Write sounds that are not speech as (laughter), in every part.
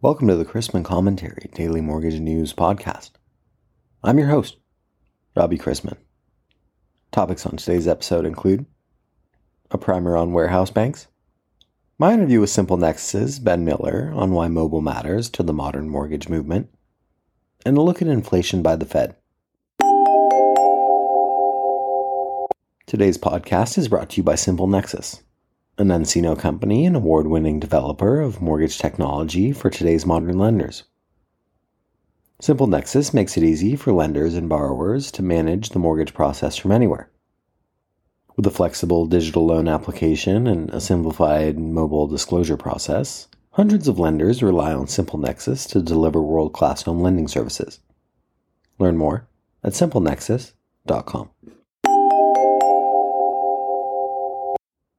Welcome to the Chrisman Commentary Daily Mortgage News Podcast. I'm your host, Robbie Chrisman. Topics on today's episode include a primer on warehouse banks, my interview with Simple Nexus's Ben Miller on why mobile matters to the modern mortgage movement, and a look at inflation by the Fed. Today's podcast is brought to you by Simple Nexus an nCino company and award winning developer of mortgage technology for today's modern lenders. Simple Nexus makes it easy for lenders and borrowers to manage the mortgage process from anywhere. With a flexible digital loan application and a simplified mobile disclosure process, hundreds of lenders rely on Simple Nexus to deliver world class home lending services. Learn more at simplenexus.com.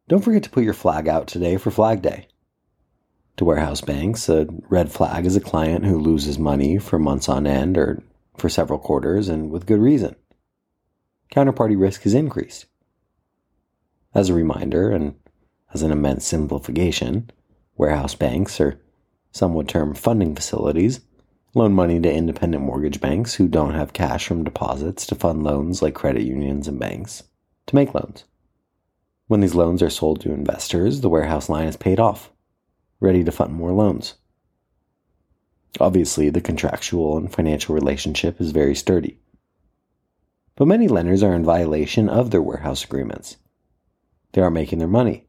Don't forget to put your flag out today for Flag Day. To warehouse banks, a red flag is a client who loses money for months on end or for several quarters, and with good reason. Counterparty risk has increased. As a reminder, and as an immense simplification, warehouse banks, or some would term funding facilities, loan money to independent mortgage banks who don't have cash from deposits to fund loans like credit unions and banks to make loans. When these loans are sold to investors, the warehouse line is paid off, ready to fund more loans. Obviously, the contractual and financial relationship is very sturdy. But many lenders are in violation of their warehouse agreements. They aren't making their money.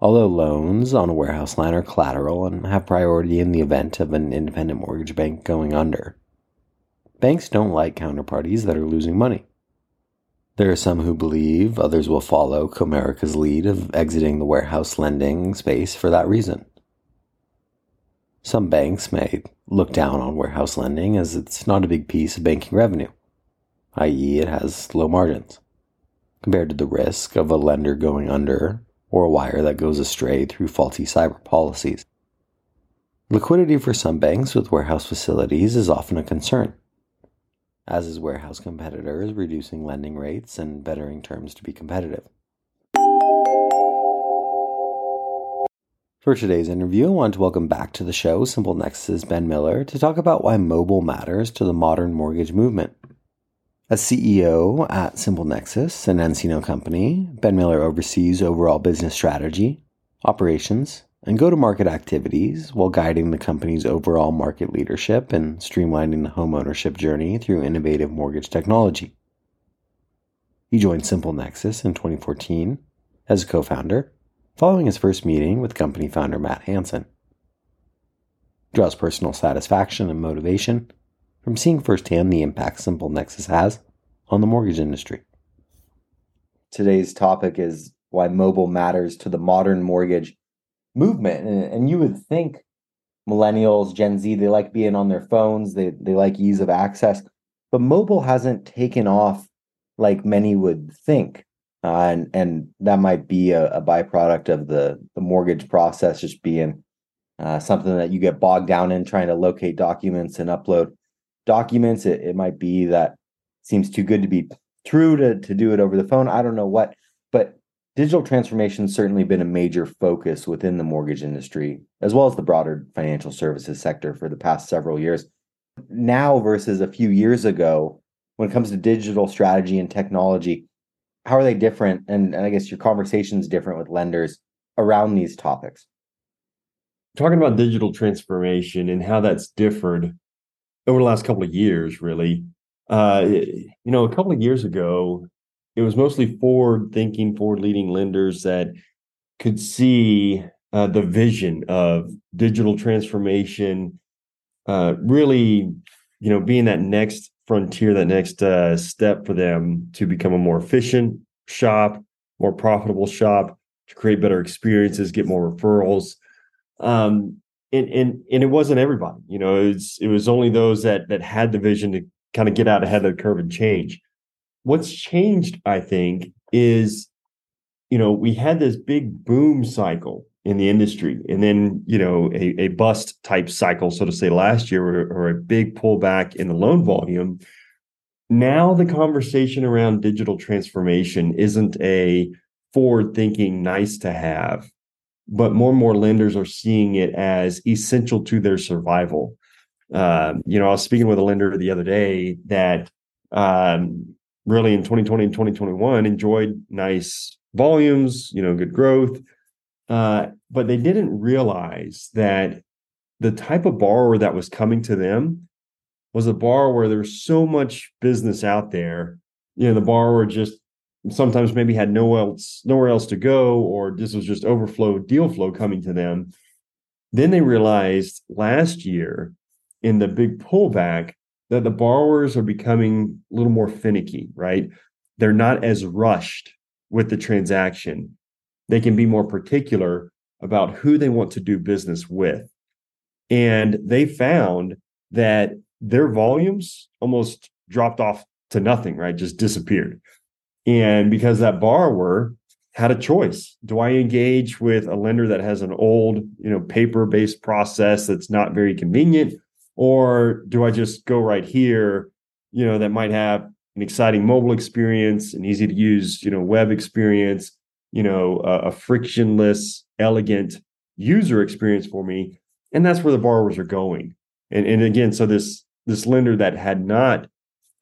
Although loans on a warehouse line are collateral and have priority in the event of an independent mortgage bank going under, banks don't like counterparties that are losing money. There are some who believe others will follow Comerica's lead of exiting the warehouse lending space for that reason. Some banks may look down on warehouse lending as it's not a big piece of banking revenue, i.e., it has low margins, compared to the risk of a lender going under or a wire that goes astray through faulty cyber policies. Liquidity for some banks with warehouse facilities is often a concern as is warehouse competitors, reducing lending rates and bettering terms to be competitive. For today's interview, I want to welcome back to the show Simple Nexus's Ben Miller to talk about why mobile matters to the modern mortgage movement. As CEO at Simple Nexus, an nCino company, Ben Miller oversees overall business strategy, operations, and go to market activities while guiding the company's overall market leadership and streamlining the homeownership journey through innovative mortgage technology. He joined Simple Nexus in 2014 as a co founder, following his first meeting with company founder Matt Hansen. Draws personal satisfaction and motivation from seeing firsthand the impact Simple Nexus has on the mortgage industry. Today's topic is why mobile matters to the modern mortgage movement. And, and you would think millennials, Gen Z, they like being on their phones, they, they like ease of access, but mobile hasn't taken off like many would think. Uh, and and that might be a, a, byproduct of the the mortgage process just being uh, something that you get bogged down in trying to locate documents and upload documents. It, it might be that seems too good to be true to to do it over the phone. I don't know what, digital transformation has certainly been a major focus within the mortgage industry, as well as the broader financial services sector for the past several years. Now versus a few years ago, when it comes to digital strategy and technology, how are they different? And, and I guess your conversation is different with lenders around these topics. Talking about digital transformation and how that's differed over the last couple of years, really. Uh, you know, a couple of years ago, it was mostly forward thinking, forward leading lenders that could see uh, the vision of digital transformation, uh, really, you know, being that next frontier, that next uh, step for them to become a more efficient shop, more profitable shop, to create better experiences, get more referrals. Um, and, and and it wasn't everybody, you know, it was, it was only those that that had the vision to kind of get out ahead of the curve and change what's changed, I think, is you know we had this big boom cycle in the industry, and then you know a, a bust type cycle, so to say, last year, or, or a big pullback in the loan volume. Now the conversation around digital transformation isn't a forward thinking nice to have but more and more lenders are seeing it as essential to their survival. Um, you know, I was speaking with a lender the other day that um, really in 2020 and 2021 enjoyed nice volumes, you know, good growth, uh, but they didn't realize that the type of borrower that was coming to them was a borrower where there was so much business out there. You know, the borrower just sometimes maybe had no else nowhere else to go, or this was just overflow deal flow coming to them. Then they realized last year in the big pullback that the borrowers are becoming a little more finicky, right? They're not as rushed with the transaction. They can be more particular about who they want to do business with. And they found that their volumes almost dropped off to nothing, right? Just disappeared. And because that borrower had a choice. Do I engage with a lender that has an old, you know, paper-based process that's not very convenient? Or do I just go right here, you know, that might have an exciting mobile experience, an easy to use, you know, web experience, you know, a, a frictionless, elegant user experience for me. And that's where the borrowers are going. And, and again, so this this lender that had not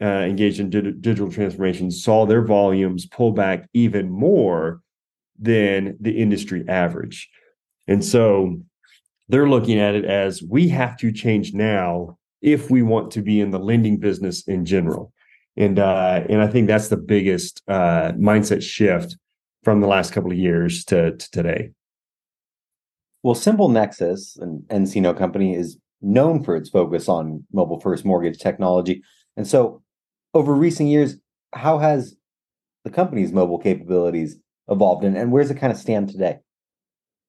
uh, engaged in di- digital transformation saw their volumes pull back even more than the industry average. And so they're looking at it as we have to change now if we want to be in the lending business in general. And uh, and I think that's the biggest uh, mindset shift from the last couple of years to, to today. Well, Simple Nexus, an nCino company, is known for its focus on mobile first mortgage technology. And so over recent years, how has the company's mobile capabilities evolved and, and where's it kind of stand today?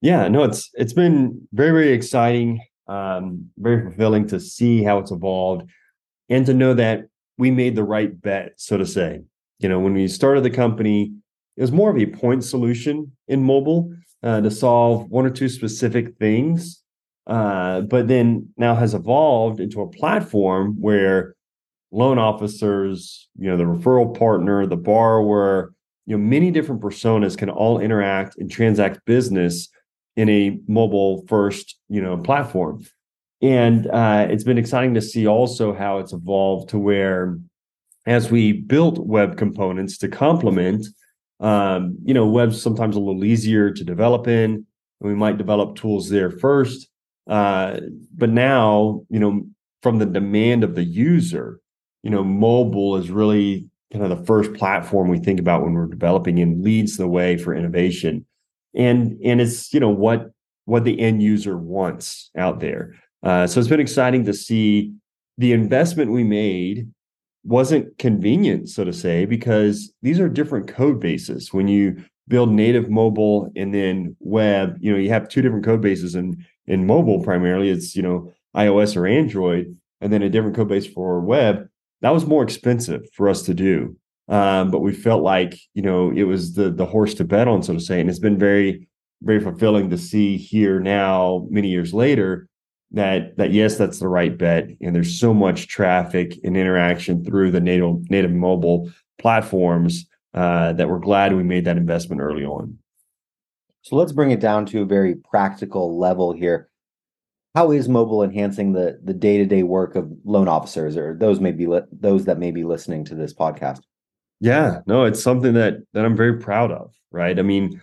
Yeah, no, it's it's been very, very exciting, um, very fulfilling to see how it's evolved and to know that we made the right bet, so to say. You know, when we started the company, it was more of a point solution in mobile uh, to solve one or two specific things, uh, but then now has evolved into a platform where loan officers, you know, the referral partner, the borrower, you know, many different personas can all interact and transact business in a mobile first, you know, platform. And uh, it's been exciting to see also how it's evolved to where as we built web components to complement, um, you know, web's sometimes a little easier to develop in. And we might develop tools there first. Uh, but now, you know, from the demand of the user, you know, mobile is really kind of the first platform we think about when we're developing and leads the way for innovation. And and it's you know what what the end user wants out there. Uh, so it's been exciting to see the investment we made wasn't convenient, so to say, because these are different code bases. When you build native mobile and then web, you know, you have two different code bases. And in mobile, primarily, it's you know iOS or Android, and then a different code base for web that was more expensive for us to do. Um, but we felt like you know it was the the horse to bet on, so to say, and it's been very very fulfilling to see here now, many years later, that that yes, that's the right bet, and there's so much traffic and interaction through the native native mobile platforms uh, that we're glad we made that investment early on. So let's bring it down to a very practical level here how is mobile enhancing the the day to day work of loan officers or those may be li- those that may be listening to this podcast? Yeah, no, it's something that that I'm very proud of. Right. I mean,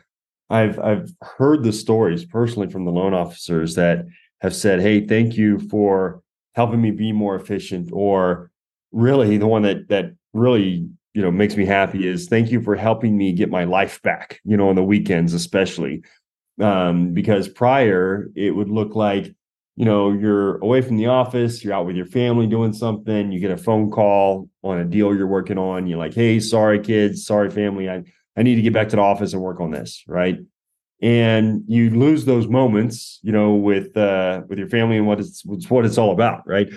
I've I've heard the stories personally from the loan officers that have said, "Hey, thank you for helping me be more efficient," or really the one that that really you know makes me happy is thank you for helping me get my life back. You know, on the weekends especially, um, because prior it would look like you know you're away from the office you're out with your family doing something you get a phone call on a deal you're working on you're like hey sorry kids sorry family i, I need to get back to the office and work on this right? And you lose those moments you know with uh with your family and what it's what it's all about right?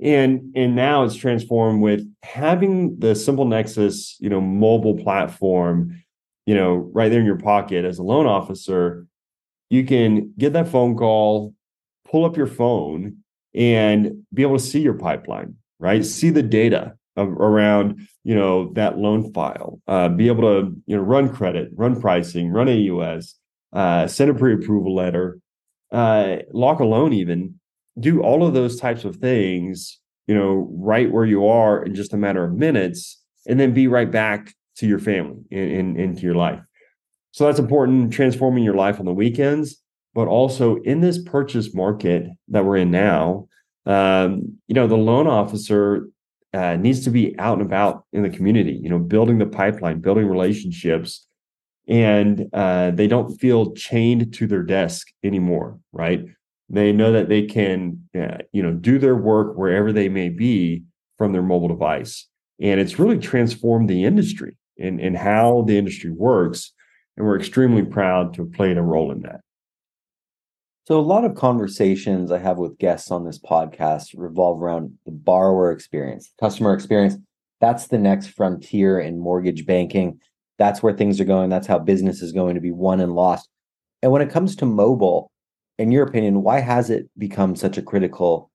And and now it's transformed with having the SimpleNexus you know mobile platform you know right there in your pocket as a loan officer you can get that phone call pull up your phone and be able to see your pipeline, right? See the data of, around you know that loan file. Uh, be able to you know run credit, run pricing, run AUS, uh, send a pre-approval letter, uh, lock a loan, even do all of those types of things, you know, right where you are in just a matter of minutes, and then be right back to your family and into your life. So that's important, transforming your life on the weekends, but also in this purchase market that we're in now. Um, you know, the loan officer uh, needs to be out and about in the community, you know, building the pipeline, building relationships, and uh, they don't feel chained to their desk anymore, right? They know that they can, uh, you know, do their work wherever they may be from their mobile device, and it's really transformed the industry and and how the industry works, and we're extremely proud to have played a role in that. So, a lot of conversations I have with guests on this podcast revolve around the borrower experience, customer experience. That's the next frontier in mortgage banking. That's where things are going. That's how business is going to be won and lost. And when it comes to mobile, in your opinion, why has it become such a critical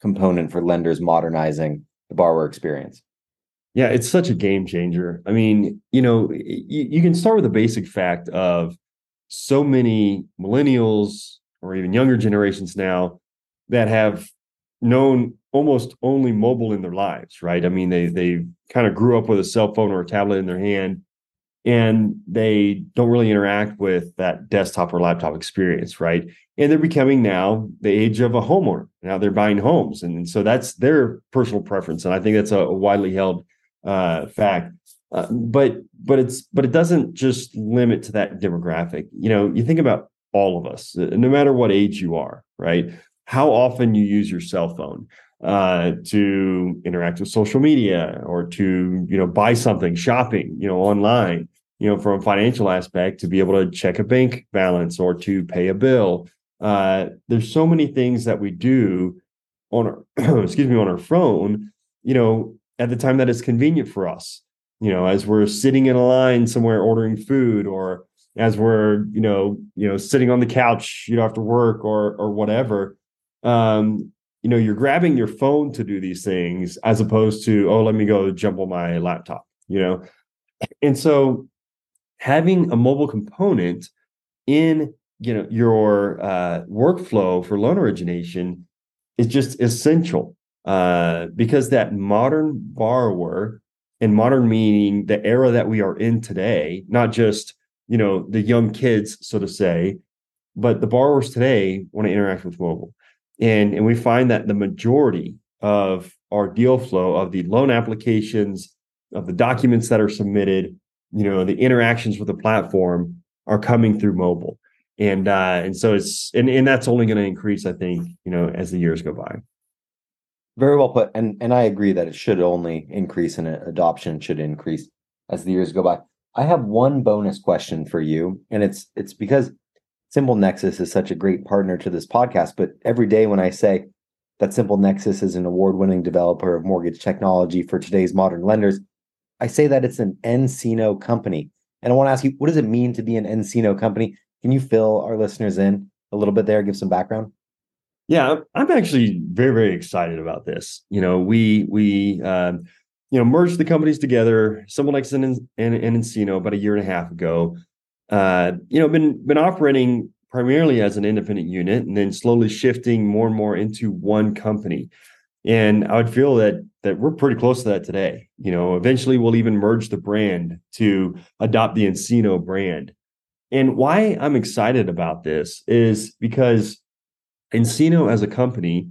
component for lenders modernizing the borrower experience? Yeah, it's such a game changer. I mean, you know, you, you can start with the basic fact of so many millennials, or even younger generations now that have known almost only mobile in their lives, right? I mean, they they kind of grew up with a cell phone or a tablet in their hand and they don't really interact with that desktop or laptop experience, right? And they're becoming now the age of a homeowner. Now they're buying homes, and so that's their personal preference, and I think that's a widely held uh, fact. Uh, but but it's but it doesn't just limit to that demographic. You know, you think about all of us, uh, no matter what age you are, right? How often you use your cell phone uh, to interact with social media or to, you know, buy something, shopping, you know, online, you know, from a financial aspect to be able to check a bank balance or to pay a bill. Uh, there's so many things that we do on our, (clears throat) excuse me, on our phone, you know, at the time that it's convenient for us, you know, as we're sitting in a line somewhere ordering food or as we're you know you know sitting on the couch you know after work or or whatever um you know you're grabbing your phone to do these things as opposed to oh let me go jump on my laptop you know? And so having a mobile component in you know your uh, workflow for loan origination is just essential uh, because that modern borrower and modern meaning the era that we are in today not just you know the young kids so to say but the borrowers today want to interact with mobile. And and we find that the majority of our deal flow of the loan applications of the documents that are submitted you know the interactions with the platform are coming through mobile. And uh and so it's and, and that's only going to increase i think you know as the years go by. Very well put and and i agree that it should only increase and adoption should increase as the years go by I have one bonus question for you, and it's it's because Simple Nexus is such a great partner to this podcast. But every day when I say that Simple Nexus is an award-winning developer of mortgage technology for today's modern lenders, I say that it's an nCino company. And I want to ask you, what does it mean to be an nCino company? Can you fill our listeners in a little bit there, give some background? Yeah, I'm actually very, very excited about this. You know, we we um, you know, merged the companies together, SimpleNexus and, and, and nCino about a year and a half ago. Uh, you know, been been operating primarily as an independent unit and then slowly shifting more and more into one company. And I would feel that that we're pretty close to that today. You know, eventually we'll even merge the brand to adopt the nCino brand. And why I'm excited about this is because nCino as a company,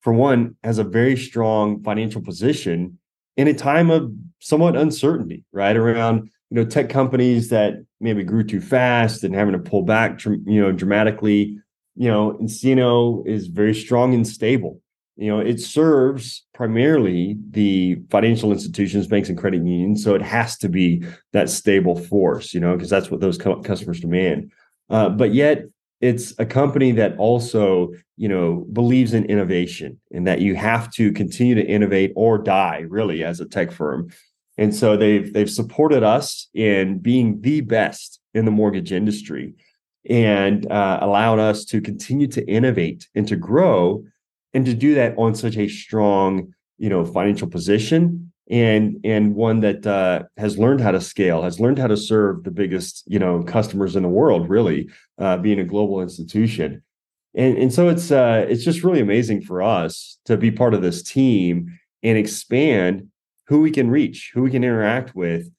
for one, has a very strong financial position in a time of somewhat uncertainty, right? Around you know tech companies that maybe grew too fast and having to pull back, you know, dramatically. You know, nCino is very strong and stable. You know, it serves primarily the financial institutions, banks, and credit unions, so it has to be that stable force. You know, because that's what those customers demand. Uh, but yet, it's a company that also you know believes in innovation and that you have to continue to innovate or die really as a tech firm. And so they've they've supported us in being the best in the mortgage industry and uh, allowed us to continue to innovate and to grow and to do that on such a strong you know financial position and and one that uh, has learned how to scale, has learned how to serve the biggest you know customers in the world. Really, uh, being a global institution, and and so it's uh, it's just really amazing for us to be part of this team and expand who we can reach, who we can interact with,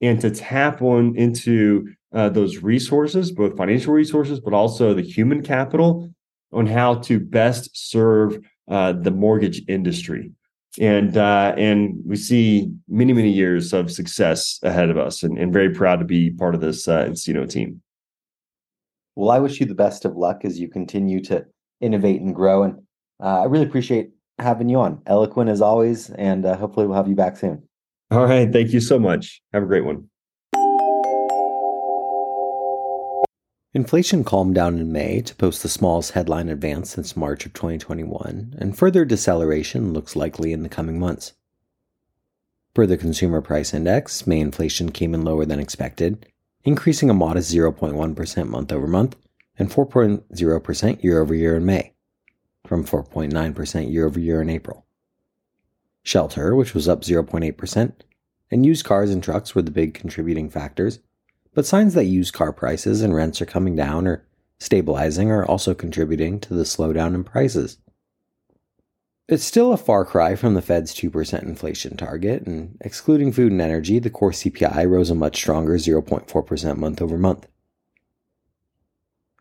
and to tap on into uh, those resources, both financial resources, but also the human capital on how to best serve uh, the mortgage industry and uh, and we see many many years of success ahead of us, and, and very proud to be part of this uh, nCino team. Well, I wish you the best of luck as you continue to innovate and grow, and uh, I really appreciate having you on. Eloquent as always, and uh, hopefully we'll have you back soon. All right, thank you so much. Have a great one. Inflation calmed down in May to post the smallest headline advance since March of 2021, and further deceleration looks likely in the coming months. Per the Consumer Price Index, May inflation came in lower than expected, increasing a modest 0.1% month over month and 4.0% year over year in May, from 4.9% year over year in April. Shelter, which was up 0.8%, and used cars and trucks were the big contributing factors, but signs that used car prices and rents are coming down or stabilizing are also contributing to the slowdown in prices. It's still a far cry from the Fed's 2% inflation target, and excluding food and energy, the core CPI rose a much stronger 0.4% month over month.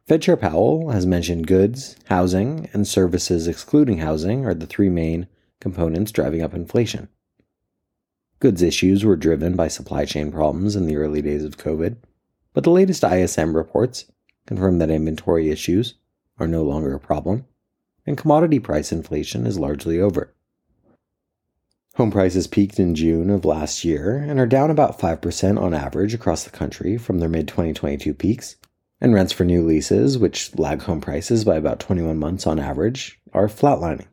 Fed Chair Powell has mentioned goods, housing, and services excluding housing are the three main components driving up inflation. Goods issues were driven by supply chain problems in the early days of COVID, but the latest ISM reports confirm that inventory issues are no longer a problem, and commodity price inflation is largely over. Home prices peaked in June of last year and are down about 5% on average across the country from their mid 2022 peaks, and rents for new leases, which lag home prices by about 21 months on average, are flatlining.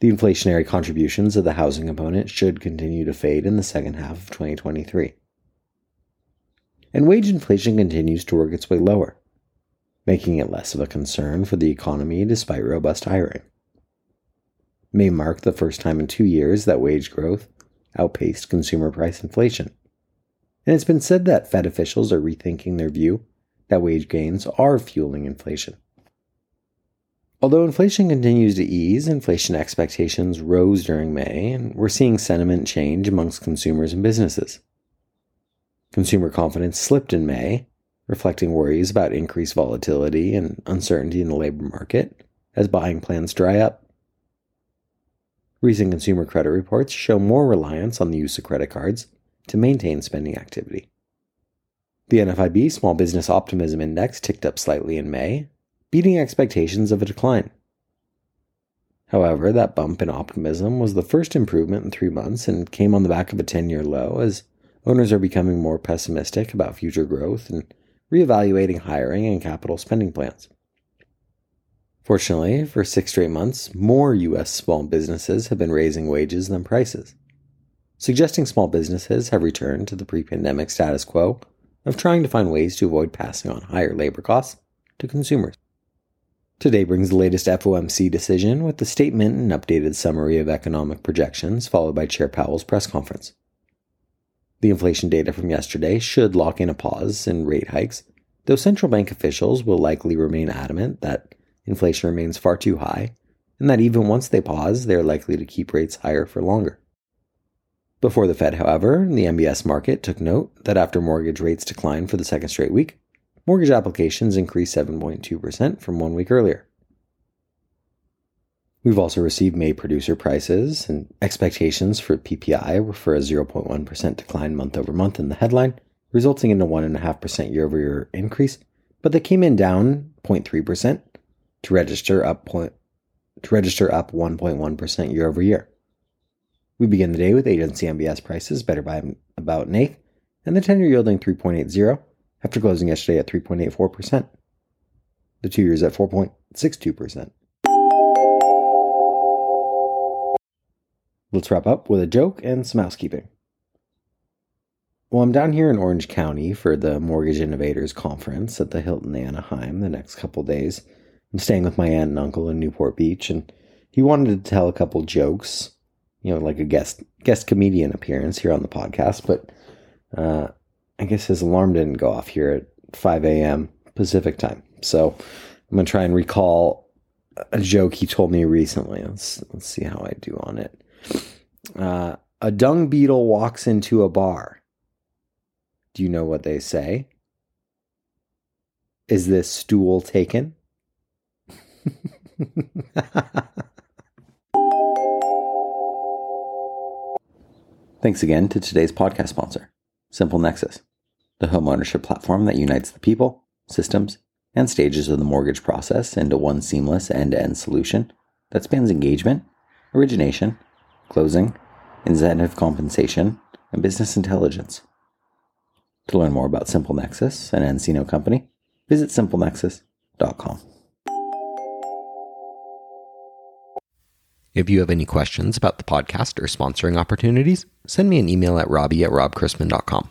The inflationary contributions of the housing component should continue to fade in the second half of 2023. And wage inflation continues to work its way lower, making it less of a concern for the economy despite robust hiring. May mark the first time in two years that wage growth outpaced consumer price inflation. And it's been said that Fed officials are rethinking their view that wage gains are fueling inflation. Although inflation continues to ease, inflation expectations rose during May, and we're seeing sentiment change amongst consumers and businesses. Consumer confidence slipped in May, reflecting worries about increased volatility and uncertainty in the labor market as buying plans dry up. Recent consumer credit reports show more reliance on the use of credit cards to maintain spending activity. The NFIB Small Business Optimism Index ticked up slightly in May, beating expectations of a decline. However, that bump in optimism was the first improvement in three months and came on the back of a 10 year low as owners are becoming more pessimistic about future growth and reevaluating hiring and capital spending plans. Fortunately, for six straight months, more U.S. small businesses have been raising wages than prices, suggesting small businesses have returned to the pre pandemic status quo of trying to find ways to avoid passing on higher labor costs to consumers. Today brings the latest FOMC decision with the statement and updated summary of economic projections, followed by Chair Powell's press conference. The inflation data from yesterday should lock in a pause in rate hikes, though central bank officials will likely remain adamant that inflation remains far too high, and that even once they pause, they are likely to keep rates higher for longer. Before the Fed, however, the MBS market took note that after mortgage rates declined for the second straight week, mortgage applications increased 7.2% from one week earlier. We've also received May producer prices, and expectations for PPI were for a 0.1% decline month over month in the headline, resulting in a 1.5% year over year increase, but they came in down 0.3% to register up point, to register up 1.1% year over year. We begin the day with agency MBS prices better by about an eighth, and the 10 year yielding 3.80, after closing yesterday at 3.84%. The two years at 4.62%. Let's wrap up with a joke and some housekeeping. Well, I'm down here in Orange County for the Mortgage Innovators Conference at the Hilton Anaheim the next couple days. I'm staying with my aunt and uncle in Newport Beach, and he wanted to tell a couple jokes you know, like a guest guest comedian appearance here on the podcast, but uh, I guess his alarm didn't go off here at 5 a.m. Pacific time. So I'm gonna try and recall a joke he told me recently. Let's let's see how I do on it. Uh, a dung beetle walks into a bar. Do you know what they say? Is this stool taken? (laughs) Thanks again to today's podcast sponsor, Simple Nexus, the home ownership platform that unites the people, systems, and stages of the mortgage process into one seamless end to end solution that spans engagement, origination, closing, incentive compensation, and business intelligence. To learn more about Simple Nexus and nCino Company, visit simplenexus.com. If you have any questions about the podcast or sponsoring opportunities, send me an email at robbie at robchrisman.com.